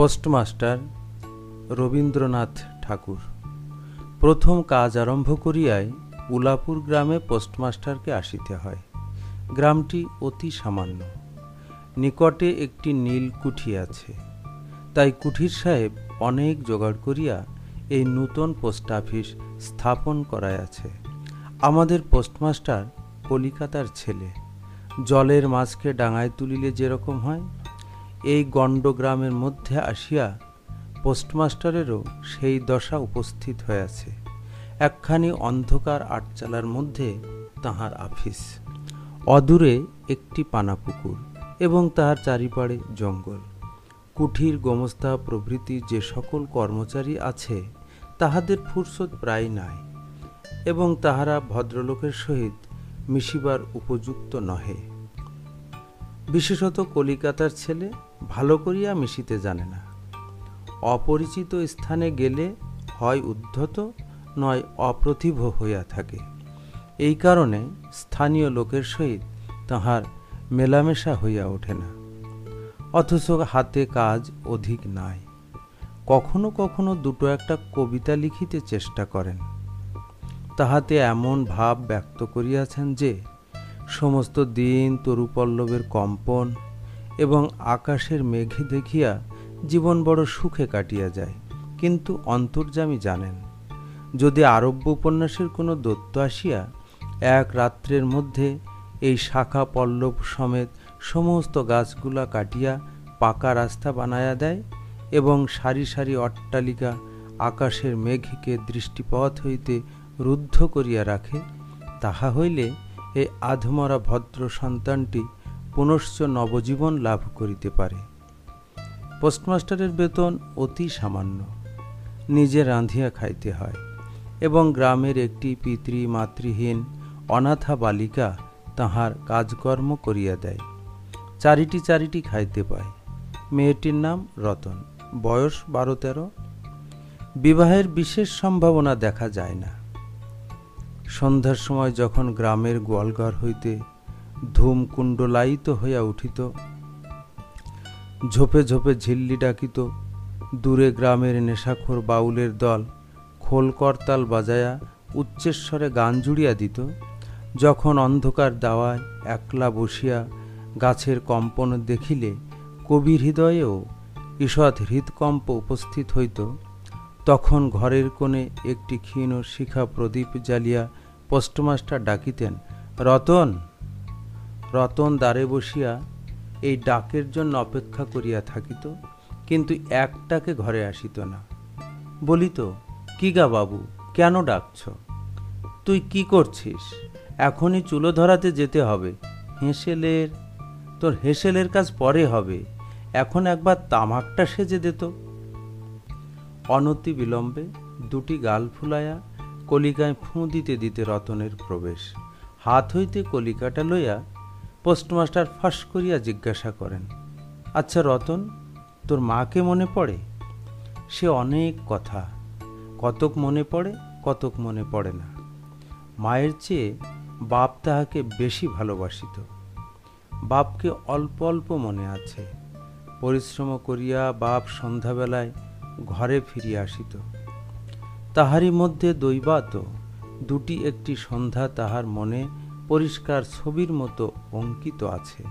Postmaster Rabindranath ঠাকুর। প্রথম কাজ আরম্ভ করিয়াই উলাপুর গ্রামে পোস্টমাস্টারকে আসিতে হয়। গ্রামটি অতি সামান্য। নিকটে একটি নীল কুঠি আছে। তাই কুঠির সাহেব অনেক জোগাড় করিয়া এই নূতন পোস্ট অফিস স্থাপন করায় আছে আমাদের পোস্টমাস্টার কলিকাতার ছেলে। জলের মাছকে ডাঙায় তুলিলে যেরকম হয় এই গণ্ডগ্রামের মধ্যে আসিয়া পোস্টমাস্টারেরও সেই দশা উপস্থিত হয়েছে একখানি অন্ধকার আটচালার মধ্যে তাহার আফিস। অদূরে একটি পানাপুকুর এবং তাহার চারিপাড়ে জঙ্গল। কুঠির গোমস্তা প্রভৃতি যে সকল কর্মচারী আছে, তাহাদের ফুরসত প্রায় নাই এবং তাহারা ভদ্রলোকের সহিত মিশিবার উপযুক্ত নহে। বিশেষত কলিকাতার ছেলে ভালো করিয়া মিশিতে জানে না। অপরিচিত স্থানে গেলে হয় উদ্ধত, নয় অপ্রতিভ হইয়া থাকে। এই কারণে স্থানীয় লোকের সহিত তাহার মেলামেশা হইয়া ওঠে না। অথচ হাতে কাজ অধিক নাই। কখনো কখনো দুটো একটা কবিতা লিখিতে চেষ্টা করেন। তাহাতে এমন ভাব ব্যক্ত করিয়াছেন যে, সমস্ত দিন তরুপল্লবের কম্পন এবং আকাশের মেঘে দেখিয়া জীবন বড় সুখে কাটিয়া যায়। কিন্তু অন্তর্যামী জানেন, যদি আরব্য উপন্যাসের কোনো দত্ত আসিয়া, এক রাত্রের মধ্যে এই শাখা পল্লব সমেত সমস্ত গাছগুলা কাটিয়া পাকা রাস্তা বানায়া দেয় এবং সারি সারি অট্টালিকা আকাশের মেঘকে দৃষ্টিপথ হইতে রুদ্ধ করিয়া রাখে, তাহা হইলে এই আধমরা ভদ্র সন্তানটি পুনশ্চ নবজীবন লাভ করিতে পারে। পোস্টমাস্টারের বেতন অতি সামান্য। নিজে রাঁধিয়া খাইতে হয় এবং গ্রামের একটি পিতৃ মাতৃহীন অনাথা বালিকা তাহার কাজকর্ম করিয়া দেয়। চারিটি চারিটি খাইতে পায়। মেয়েটির নাম রতন। বয়স বারো তেরো বিবাহের বিশেষ সম্ভাবনা দেখা যায় না। সন্ধ্যার সময় যখন গ্রামের গোয়ালঘর হইতে ধূম কুণ্ডলায়িত হইয়া উঠিত। ঝোপে ঝোপে ঝিল্লি ডাকিত। দূরে গ্রামের নেশাখোর বাউলের দল খোল করতাল বাজায়া উচ্চেশ্বরে গান জুড়িয়া দিত। যখন অন্ধকার দাওয়ায় একলা বসিয়া গাছের কম্পন দেখিলে কবির হৃদয়েও ঈষৎ হৃদকম্প উপস্থিত হইত। তখন ঘরের কোণে একটি ক্ষীণ শিখা প্রদীপ জ্বালিয়া পোস্টমাস্টার ডাকিতেন, রতন রতন দ্বারে বসিয়া এই ডাকের জন্য অপেক্ষা করিয়া থাকিত, কিন্তু একটাকে ঘরে আসিত না। বলিত, কি গা বাবু, কেন ডাকছ? তুই কি করছিস? এখনই চুলো ধরাতে যেতে হবে। হেঁসেলের, তোর হেঁসেলের কাজ পরে হবে। এখন একবার তামাকটা সেজে দিত অনতি বিলম্বে দুটি গাল ফুলাইয়া কলিকায় ফুঁ দিতে দিতে রতনের প্রবেশ। হাত হইতে কলিকাটা লইয়া পোস্টমাস্টার ফাঁস করিয়া জিজ্ঞাসা করেন আচ্ছা রতন, তোর মাকে মনে পড়ে? সে অনেক কথা। কতক মনে পড়ে, কতক মনে পড়ে না। মায়ের চেয়ে বাপ তাহাকে বেশি ভালোবাসিত। বাপকে অল্প অল্প মনে আছে। পরিশ্রম করিয়া বাপ সন্ধ্যাবেলায় ঘরে ফিরিয়া আসিত। তাহারই মধ্যে দৈবাত দুটি একটি সন্ধ্যা তাহার মনে পরিষ্কার ছবির মতো অঙ্কিত আছে।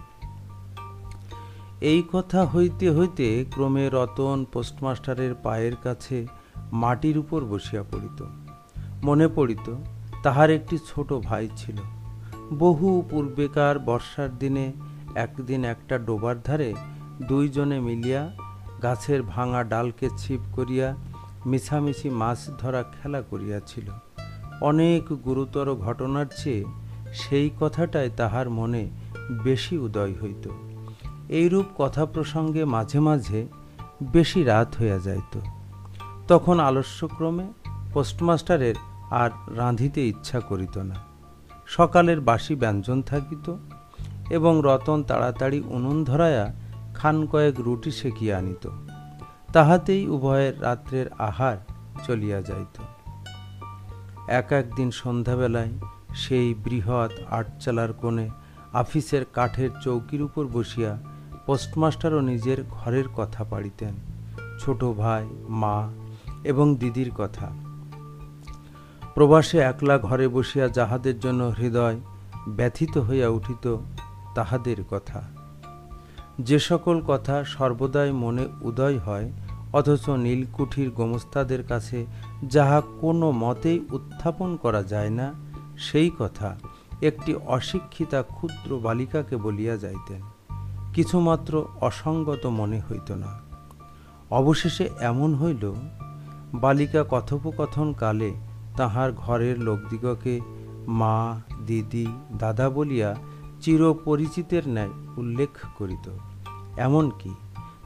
এই কথা হইতে হইতে ক্রমে রতন পোস্টমাস্টারের পায়ের কাছে মাটির উপর বসিয়া পড়িত। মনে পড়িত, তাহার একটি ছোট ভাই ছিল। বহু পূর্বেকার বর্ষার দিনে একদিন একটা ডোবার ধারে দুইজনে মিলিয়া গাছের ভাঙা ডালকে ছিপ করিয়া মিছামিছি মাছ ধরা খেলা করিয়াছিল। অনেক গুরুতর ঘটনার চেয়ে সেই কথাটাই তাহার মনে বেশি উদয় হইত। এইরূপ কথা প্রসঙ্গে মাঝে মাঝে বেশি রাত হইয়া যাইত। তখন আলস্যক্রমে পোস্টমাস্টারের আর রাঁধিতে ইচ্ছা করিত না। সকালের বাসি ব্যঞ্জন থাকিত এবং রতন তাড়াতাড়ি উনুন ধরায়া খান কয়েক রুটি সেকিয়া আনিত। তাহাতেই উভয়ের রাত্রের আহার চলিয়া যাইত। এক একদিন সন্ধ্যাবেলায় সেই বৃহৎ আটচালার কোণে আফিসের কাঠের চৌকির উপর বসিয়া পোস্টমাস্টারও নিজের ঘরের কথা পাড়িতেন, ছোট ভাই, মা এবং দিদির কথা। প্রবাসে একলা ঘরে বসিয়া যাহাদের জন্য হৃদয় ব্যথিত হইয়া উঠিত তাহাদের কথা। যে সকল কথা সর্বদাই মনে উদয় হয়, অথচ নীলকুঠির গোমস্তাদের কাছে যাহা কোনো মতেই উত্থাপন করা যায় না সেই কথা একটি অশিক্ষিতা ক্ষুদ্র বালিকাকে বলিয়া যাইতেন। কিছুমাত্র অসঙ্গত মনে হইত না। অবশেষে এমন হইল, বালিকা কথোপকথন কালে তাহার ঘরের লোকদিগকে মা, দিদি, দাদা বলিয়া চিরপরিচিতের ন্যায় উল্লেখ করিত। এমনকি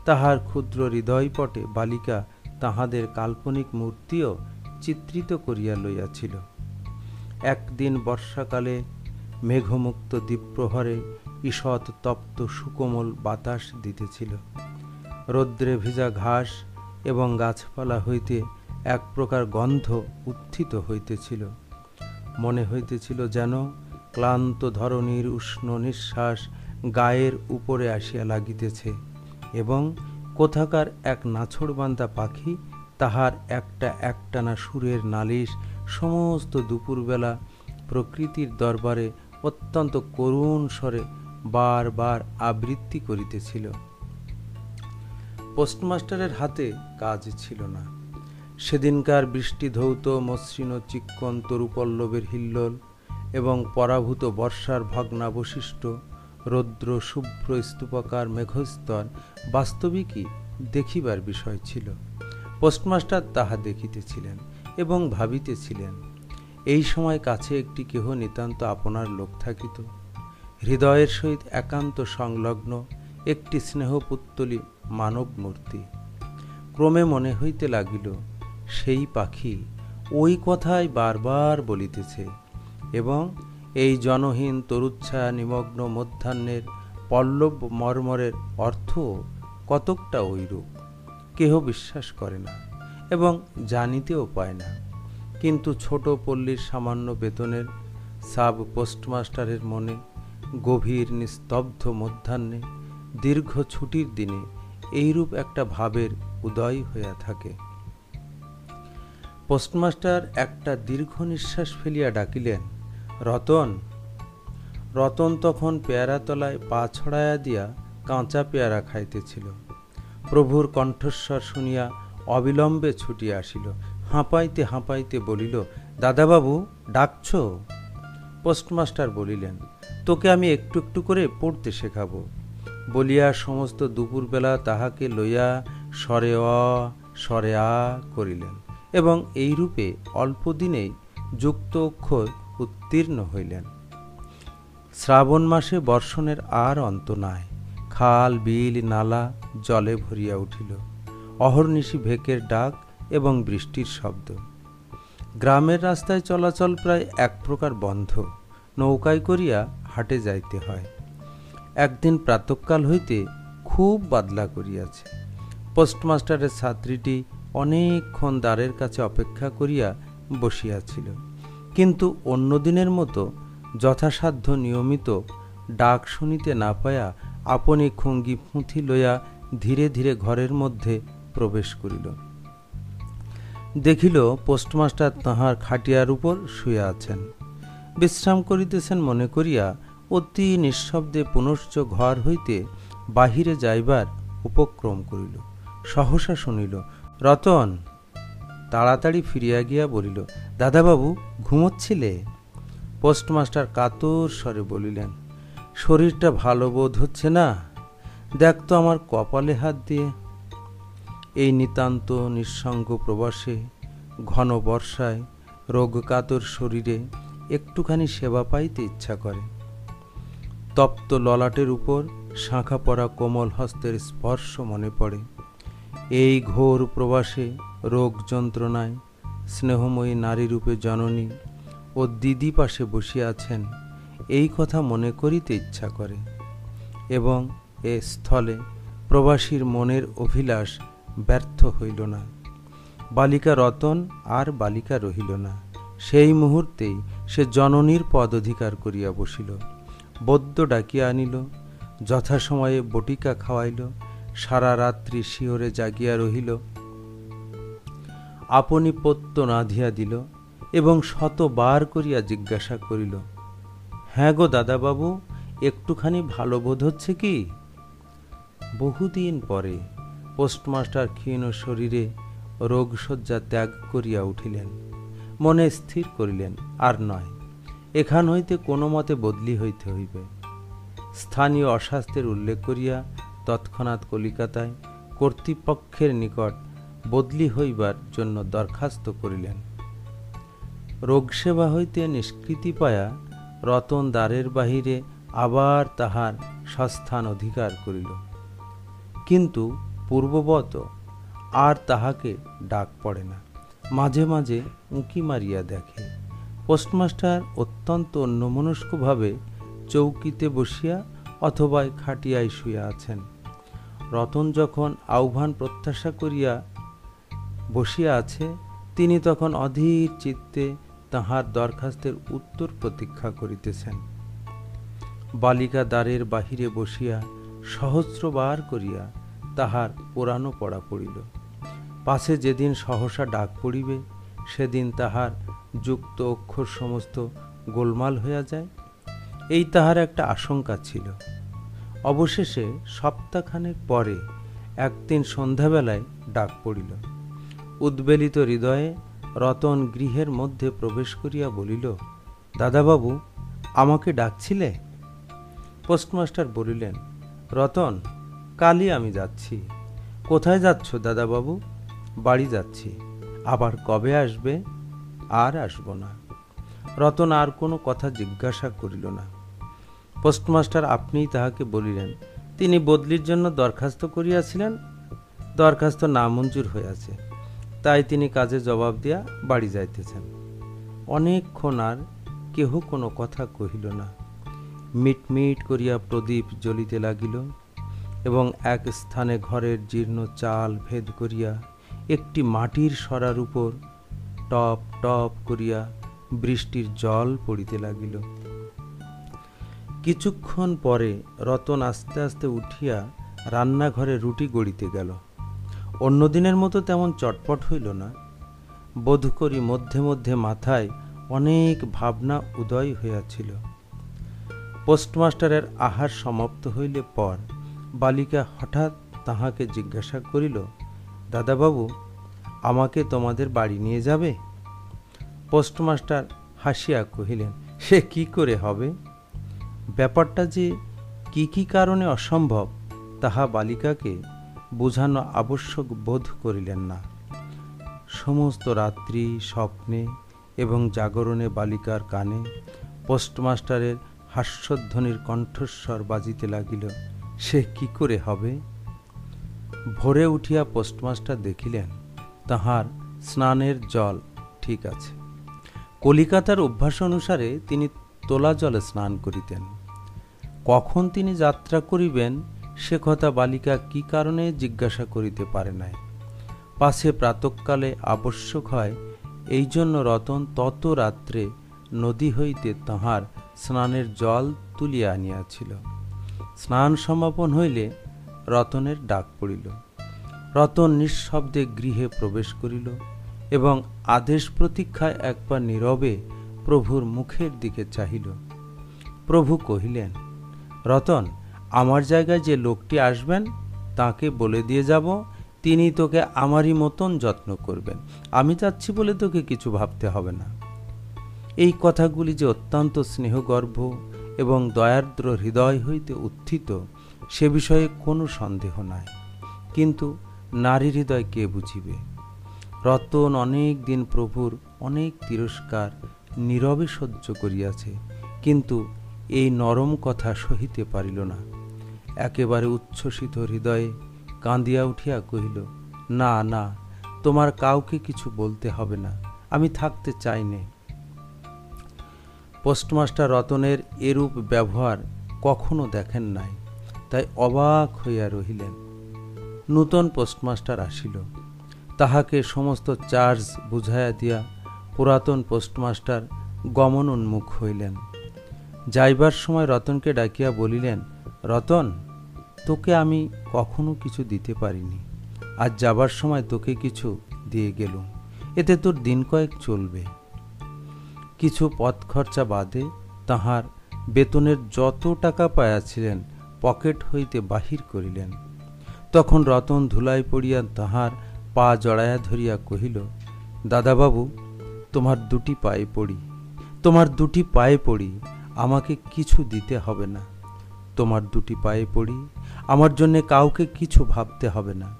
তাহার ক্ষুদ্র হৃদয়পটে বালিকা তাহাদের কাল্পনিক মূর্তিও চিত্রিত করিয়া লইয়াছিল। একদিন বর্ষাকালে মেঘমুক্ত দ্বীপ্রহরে ঈষৎ তপ্ত সুকোমল বাতাস দিতেছিল। রৌদ্রে ভেজা ঘাস এবং গাছপালা হইতে এক প্রকার গন্ধ উত্থিত হইতেছিল। মনে হইতেছিল যেন ক্লান্ত ধরনীর উষ্ণ নিঃশ্বাস গায়ের উপরে আসিয়া লাগিতেছে এবং কোথাকার এক নাছড়বান্ধা পাখি তাহার একটা একটানা সুরের নালিশ সমস্ত দুপুরবেলা প্রকৃতির দরবারে অত্যন্ত করুণ স্বরে বারবার আবৃত্তি করিতেছিল। পোস্টমাস্টারের হাতে কাজ ছিল না। সেদিনকার বৃষ্টি ধৌত, মসৃণ চিক্কন তরুপল্লবের হিল্লোল এবং পরাভূত বর্ষার ভগ্নাবশিষ্ট, রৌদ্র শুভ্র স্তূপকার মেঘস্তর বাস্তবিকই দেখিবার বিষয় ছিল। পোস্টমাস্টার তাহা দেখিতেছিলেন। এবং ভাবিতেছিলেন, এই সময় কাছে একটি কেহ নিতান্ত আপনার লোক থাকিত। হৃদয়ের সহিত একান্ত সংলগ্ন একটি স্নেহপুত্তলি মানব মূর্তি ক্রমে মনে হইতে লাগিল, সেই পাখি ওই কথাই বারবার বলিতেছে এবং এই জনহীন তরুচ্ছায়া নিমগ্ন মধ্যাহ্নের পল্লব মর্মরের অর্থ কতকটা ঐরূপ। কেহ বিশ্বাস করে না। এবং জানিতেও পায় না। কিন্তু ছোট পল্লীর সামান্য বেতনের সাব পোস্টমাস্টারের মনে গভীর নিস্তব্ধ মধ্যাহ্নে দীর্ঘ ছুটির দিনে এইরূপ একটা ভাবের উদয় হইয়া থাকে। পোস্টমাস্টার একটা দীর্ঘ নিঃশ্বাস ফেলিয়া ডাকিলেন, রতন রতন তখন পেয়ারা তলায় পা ছড়াইয়া দিয়া কাঁচা পেয়ারা খাইতেছিল। প্রভুর কণ্ঠস্বর শুনিয়া অবিলম্বে ছুটিয়া আসিল। হাঁপাইতে হাঁপাইতে বলিল, দাদাবাবু, ডাকছ? পোস্টমাস্টার বলিলেন, তোকে আমি একটু একটু করে পড়তে শেখাবো। বলিয়া সমস্ত দুপুরবেলা তাহাকে লইয়া সরে অ সরে আ করিলেন এবং এইরূপে অল্প দিনেই যুক্ত অক্ষর উত্তীর্ণ হইলেন। শ্রাবণ মাসে বর্ষণের আর অন্ত নাই। খাল, বিল, নালা, জলে ভরিয়া উঠিল। অহর্নিশি ভেকের ডাক এবং বৃষ্টির শব্দ। গ্রামের রাস্তায় চলাচল প্রায় এক প্রকার বন্ধ। নৌকায় করিয়া হাটে যাইতে হয়। একদিন প্রাতকাল হইতে খুব বাদলা করিয়াছে। পোস্টমাস্টারের ছাত্রীটি অনেকক্ষণ দ্বারের কাছে অপেক্ষা করিয়া বসিয়াছিল। কিন্তু অন্য দিনের মতো যথাসাধ্য নিয়মিত ডাক শুনিতে না পায়া আপনি খুঙ্গি ফুঁথি লইয়া ধীরে ধীরে ঘরের মধ্যে প্রবেশ করিল। দেখিল পোস্টমাস্টার তাহার খাটিয়ার উপর শুয়ে আছেন। বিশ্রাম করিতেছেন মনে করিয়া অতি নিঃশব্দে পুনশ্চ ঘর হইতে বাহিরে যাইবার উপক্রম করিল। সহসা শুনিল, রতন! তাড়াতাড়ি ফিরিয়া গিয়া বলিল, দাদাবাবু, ঘুমোচ্ছিলে? পোস্টমাস্টার কাতর স্বরে বলিলেন, শরীরটা ভালো বোধ হচ্ছে না। দেখ তো আমার কপালে হাত দিয়ে। এই নিতান্ত নিঃসঙ্গ প্রবাসে, ঘন বর্ষায় রোগকাতর শরীরে একটুখানি সেবা পাইতে ইচ্ছা করে। তপ্ত ললাটের উপর শাঁখা পড়া কোমল হস্তের স্পর্শ মনে পড়ে। এই ঘোর প্রবাসে রোগ যন্ত্রণায় স্নেহময়ী নারীরূপে জননী ও দিদি পাশে বসিয়া আছেন এই কথা মনে করিতে ইচ্ছা করে এবং এ স্থলে প্রবাসীর মনের অভিলাষ ব্যর্থ হইল না। বালিকা রতন আর বালিকা রহিল না। সেই মুহূর্তেই সে জননীর পদ অধিকার করিয়া বসিল। বদ্য ডাকিয়া আনিল, যথাসময়ে বটিকা খাওয়াইল, সারা রাত্রি শিহরে জাগিয়া রহিল। আপনি পত্য নাধিয়া দিল এবং শতবার করিয়া জিজ্ঞাসা করিল হ্যাঁ গো দাদাবাবু, একটুখানি ভালো বোধ হচ্ছে কি? বহুদিন পরে পোস্টমাস্টার ক্ষীণ শরীরে রোগশয্যা ত্যাগ করিয়া উঠিলেন। মনে স্থির করিলেন, আর নয় এখান হইতে কোনো মতে বদলি হইতে হইবে। স্থানীয় অস্বাস্থ্যের উল্লেখ করিয়া তৎক্ষণাৎ কলিকাতায় কর্তৃপক্ষের নিকট বদলি হইবার জন্য দরখাস্ত করিলেন। রোগসেবা হইতে নিষ্কৃতি পায়া রতন দ্বারের বাহিরে আবার তাহার সস্থান অধিকার করিল। কিন্তু পূর্ববত আর তাহাকে ডাক পড়ে না। মাঝে মাঝে উঁকি মারিয়া দেখে। পোস্টমাস্টার অত্যন্ত অন্যমনস্কভাবে চৌকিতে বসিয়া অথবা খাটিয়ায় শুয়ে আছেন। রতন যখন আহ্বান প্রত্যাশা করিয়া বসিয়া আছে, তিনি তখন অধীর চিত্তে তাহার দরখাস্তের উত্তর প্রতীক্ষা করিতেছেন। বালিকা দ্বারের বাহিরে বসিয়া সহস্রবার করিয়া তাহার পুরানো পড়া পড়িল। পাশে যেদিন সহসা ডাক পড়িবে, সেদিন তাহার যুক্ত অক্ষর সমস্ত গোলমাল হইয়া যায়। এই তাহার একটা আশঙ্কা ছিল। অবশেষে সপ্তাহখানেক পরে একদিন সন্ধ্যাবেলায় ডাক পড়িল। উদ্বেলিত হৃদয়ে রতন গৃহের মধ্যে প্রবেশ করিয়া বলিল, দাদাবাবু, আমাকে ডাকছিলে? পোস্টমাস্টার বলিলেন, রতন কালই আমি যাচ্ছি। কোথায় যাচ্ছ দাদাবাবু? বাড়ি যাচ্ছি। আবার কবে আসবে? আর আসব না। রতন আর কোনো কথা জিজ্ঞাসা করিল না। পোস্টমাস্টার আপনিই তাহাকে বলিলেন, তিনি বদলির জন্য দরখাস্ত করিয়াছিলেন? দরখাস্ত নামঞ্জুর হইয়াছে। তাই তিনি কাজে জবাব দিয়া বাড়ি যাইতেছেন। অনেকক্ষণ আর কেহ কোনো কথা কহিল না। মিটমিট করিয়া প্রদীপ জ্বলিতে লাগিল। এবং এক স্থানে ঘরের জীর্ণ চাল ভেদ করিয়া একটি মাটির সরার উপর টপ টপ করিয়া বৃষ্টির জল পড়িতে লাগিল। কিছুক্ষণ পরে রতন আস্তে আস্তে উঠিয়া রান্নাঘরে রুটি গড়িতে গেল। অন্যদিনের মতো তেমন চটপট হইল না। বোধ করি মধ্যে মধ্যে মাথায় অনেক ভাবনা উদয় হইয়াছিল। পোস্টমাস্টারের আহার সমাপ্ত হইলে পর বালিকা হঠাৎ তাহাকে জিজ্ঞাসা করিল, দাদাবাবু, আমাকে তোমাদের বাড়ি নিয়ে যাবে? পোস্টমাস্টার হাসিয়া কহিলেন, সে কি করে হবে? ব্যাপারটা যে কি কি কারণে অসম্ভব, তাহা বালিকাকে বোঝানো আবশ্যক বোধ করিলেন না। সমস্ত রাত্রি, স্বপ্নে এবং জাগরণে বালিকার কানে পোস্টমাস্টারের হাস্যধ্বনির কণ্ঠস্বর বাজিতে লাগিল। সে কি করে হবে? ভোরে উঠিয়া পোস্টমাস্টার দেখিলেন, তাহার স্নানের জল ঠিক আছে। কলিকাতার অভ্যাস অনুসারে তিনি তোলা জলে স্নান করিতেন। কখন তিনি যাত্রা করিবেন, সে কথা বালিকা কি কারণে জিজ্ঞাসা করিতে পারে নাই। পাশে প্রাতকালে আবশ্যক হয়, এই জন্য রতন তত রাত্রে নদী হইতে তাহার স্নানের জল তুলিয়া আনিয়াছিল। স্নান সমাপন হইলে রতনের ডাক পড়িল। রতন নিঃশব্দে গৃহে প্রবেশ করিল এবং আদেশ প্রতীক্ষায় একবার নীরবে প্রভুর মুখের দিকে চাহিল। প্রভু কহিলেন, রতন, আমার জায়গায় যে লোকটি আসবেন, তাকে বলে দিয়ে যাব। তিনি তোকে আমারই মতন যত্ন করবেন। আমি চাচ্ছি বলে তোকে কিছু ভাবতে হবে না। এই কথাগুলি যে অত্যন্ত স্নেহগর্ভ এবং দয়ার্দ্র হৃদয় হইতে উত্থিত, সে বিষয়ে কোনো সন্দেহ নাই। কিন্তু নারী হৃদয় কে বুঝিবে? রতন অনেক দিন প্রভুর অনেক তিরস্কার নীরবে সহ্য করিয়াছে, কিন্তু এই নরম কথা সহিতে পারিল না। একেবারে উচ্ছ্বসিত হৃদয়ে কাঁদিয়া উঠিয়া কহিল, না না, তোমার কাউকে কিছু বলতে হবে না, আমি থাকতে চাই নে। পোস্টমাস্টার রতনের এরূপ ব্যবহার কখনো দেখেন নাই, তাই অবাক হইয়া রহিলেন। নূতন পোস্টমাস্টার আসিল। তাহাকে সমস্ত চার্জ বুঝাইয়া দিয়া পুরাতন পোস্টমাস্টার গমন উন্মুখ হইলেন। যাইবার সময় রতনকে ডাকিয়া বলিলেন, রতন, তোকে আমি কখনো কিছু দিতে পারিনি। আজ যাবার সময় তোকে কিছু দিয়ে গেলুম। এতে তোর দিন কয়েক চলবে। কিছু পথ খরচা বাদে তাহার বেতনের যত টাকা পাইয়াছিলেন, পকেট হইতে বাহির করিলেন। তখন রতন ধুলাই পড়িয়া তাহার পা জড়াইয়া ধরিয়া কহিল, দাদাবাবু, তোমার দুটি পায়ে পড়ি। তোমার দুটি পায়ে পড়ি, আমাকে কিছু দিতে হবে না। তোমার দুটি পায়ে পড়ি, আমার জন্যে কাউকে কিছু ভাবতে হবে না।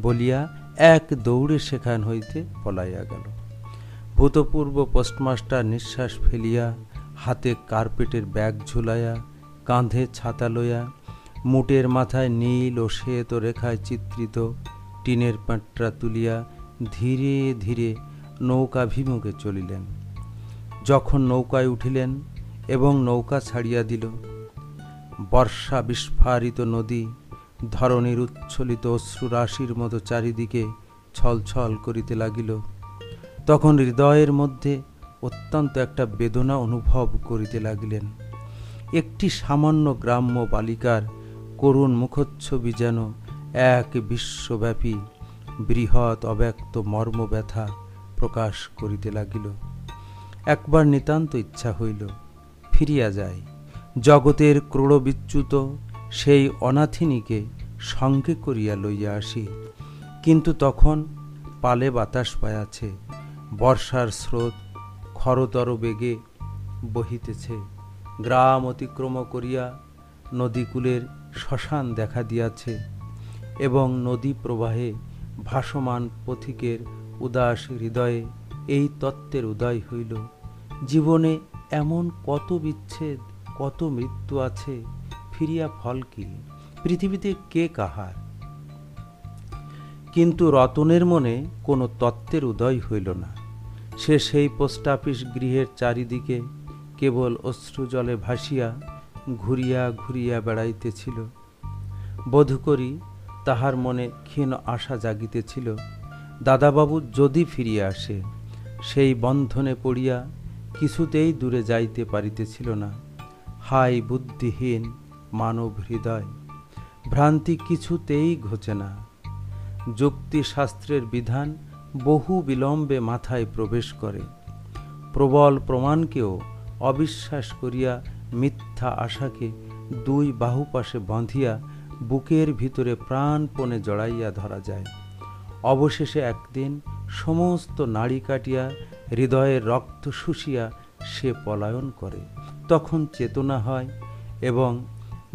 বলিয়া এক দৌড়ে সেখান হইতে পলাইয়া গেল। ভূতপূর্ব পোস্টমাস্টার নিঃশ্বাস ফেলিয়া, হাতে কার্পেটের ব্যাগ ঝুলাইয়া, কাঁধে ছাতা লইয়া, মুটের মাথায় নীল ও শ্বেত রেখায় চিত্রিত টিনের পাঁটরা তুলিয়া ধীরে ধীরে নৌকাভিমুখে চলিলেন। যখন নৌকায় উঠিলেন এবং নৌকা ছাড়িয়া দিল, বর্ষা বিস্ফারিত নদী, ধরণীর উচ্ছ্বলিত অশ্রুরাশির মতো চারিদিকে ছলছল করিতে লাগিল। তখন হৃদয়ের মধ্যে অত্যন্ত একটা বেদনা অনুভব করিতে লাগিলেন। একটি সামান্য গ্রাম্য বালিকার করুণ মুখচ্ছবি যেন এক বিশ্বব্যাপী বৃহৎ অব্যক্ত মর্ম ব্যথা প্রকাশ করিতে লাগিল। একবার নিতান্ত ইচ্ছা হইল, ফিরিয়া যায় জগতের ক্রোড়বিচ্যুত সেই অনাথিনীকে সঙ্গে করিয়া লইয়া আসি। কিন্তু তখন পালে বাতাস পায়াছে বর্ষার স্রোত খরতর বেগে বহিতেছে। গ্রাম অতিক্রম করিয়া নদীকূলের শ্মশান দেখা দিয়াছে এবং নদী প্রবাহে ভাসমান পথিকের উদাস হৃদয়ে এই তত্ত্বের উদয় হইল। জীবনে এমন কত বিচ্ছেদ, কত মৃত্যু আছে, ফিরিয়া ফল কি? পৃথিবীতে কে কাহার? কিন্তু রতনের মনে কোনো তত্ত্বের উদয় হইল না। সে সেই পোস্ট অফিস গৃহের চারিদিকে কেবল অশ্রুজলে ভাসিয়া ঘুরিয়া ঘুরিয়া বেড়াইতেছিল। বোধ করি তাহার মনে ক্ষীণ আশা জাগিতেছিল, দাদাবাবু যদি ফিরিয়া আসে, সেই বন্ধনে পড়িয়া কিছুতেই দূরে যাইতে পারিতেছিল না। হাই বুদ্ধিহীন মানব হৃদয়, ভ্রান্তি কিছুতেই ঘোচে না। যুক্তিশাস্ত্রের বিধান বহু বিলম্বে মাথায় প্রবেশ করে। প্রবল প্রমাণকেও অবিশ্বাস করিয়া মিথ্যা আশাকে দুই বাহু পাশে বাঁধিয়া বুকের ভিতরে প্রাণপণে জড়াইয়া ধরা যায়। অবশেষে একদিন সমস্ত নাড়ি কাটিয়া হৃদয়ের রক্ত শুষিয়া সে পলায়ন করে। তখন চেতনা হয় এবং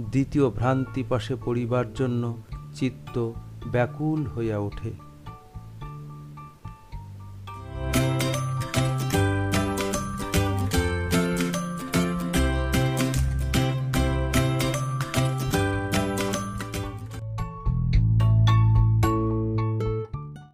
দ্বিতীয় ভ্রান্তি পাশে পড়িবার জন্য চিত্ত ব্যাকুল হইয়া ওঠে।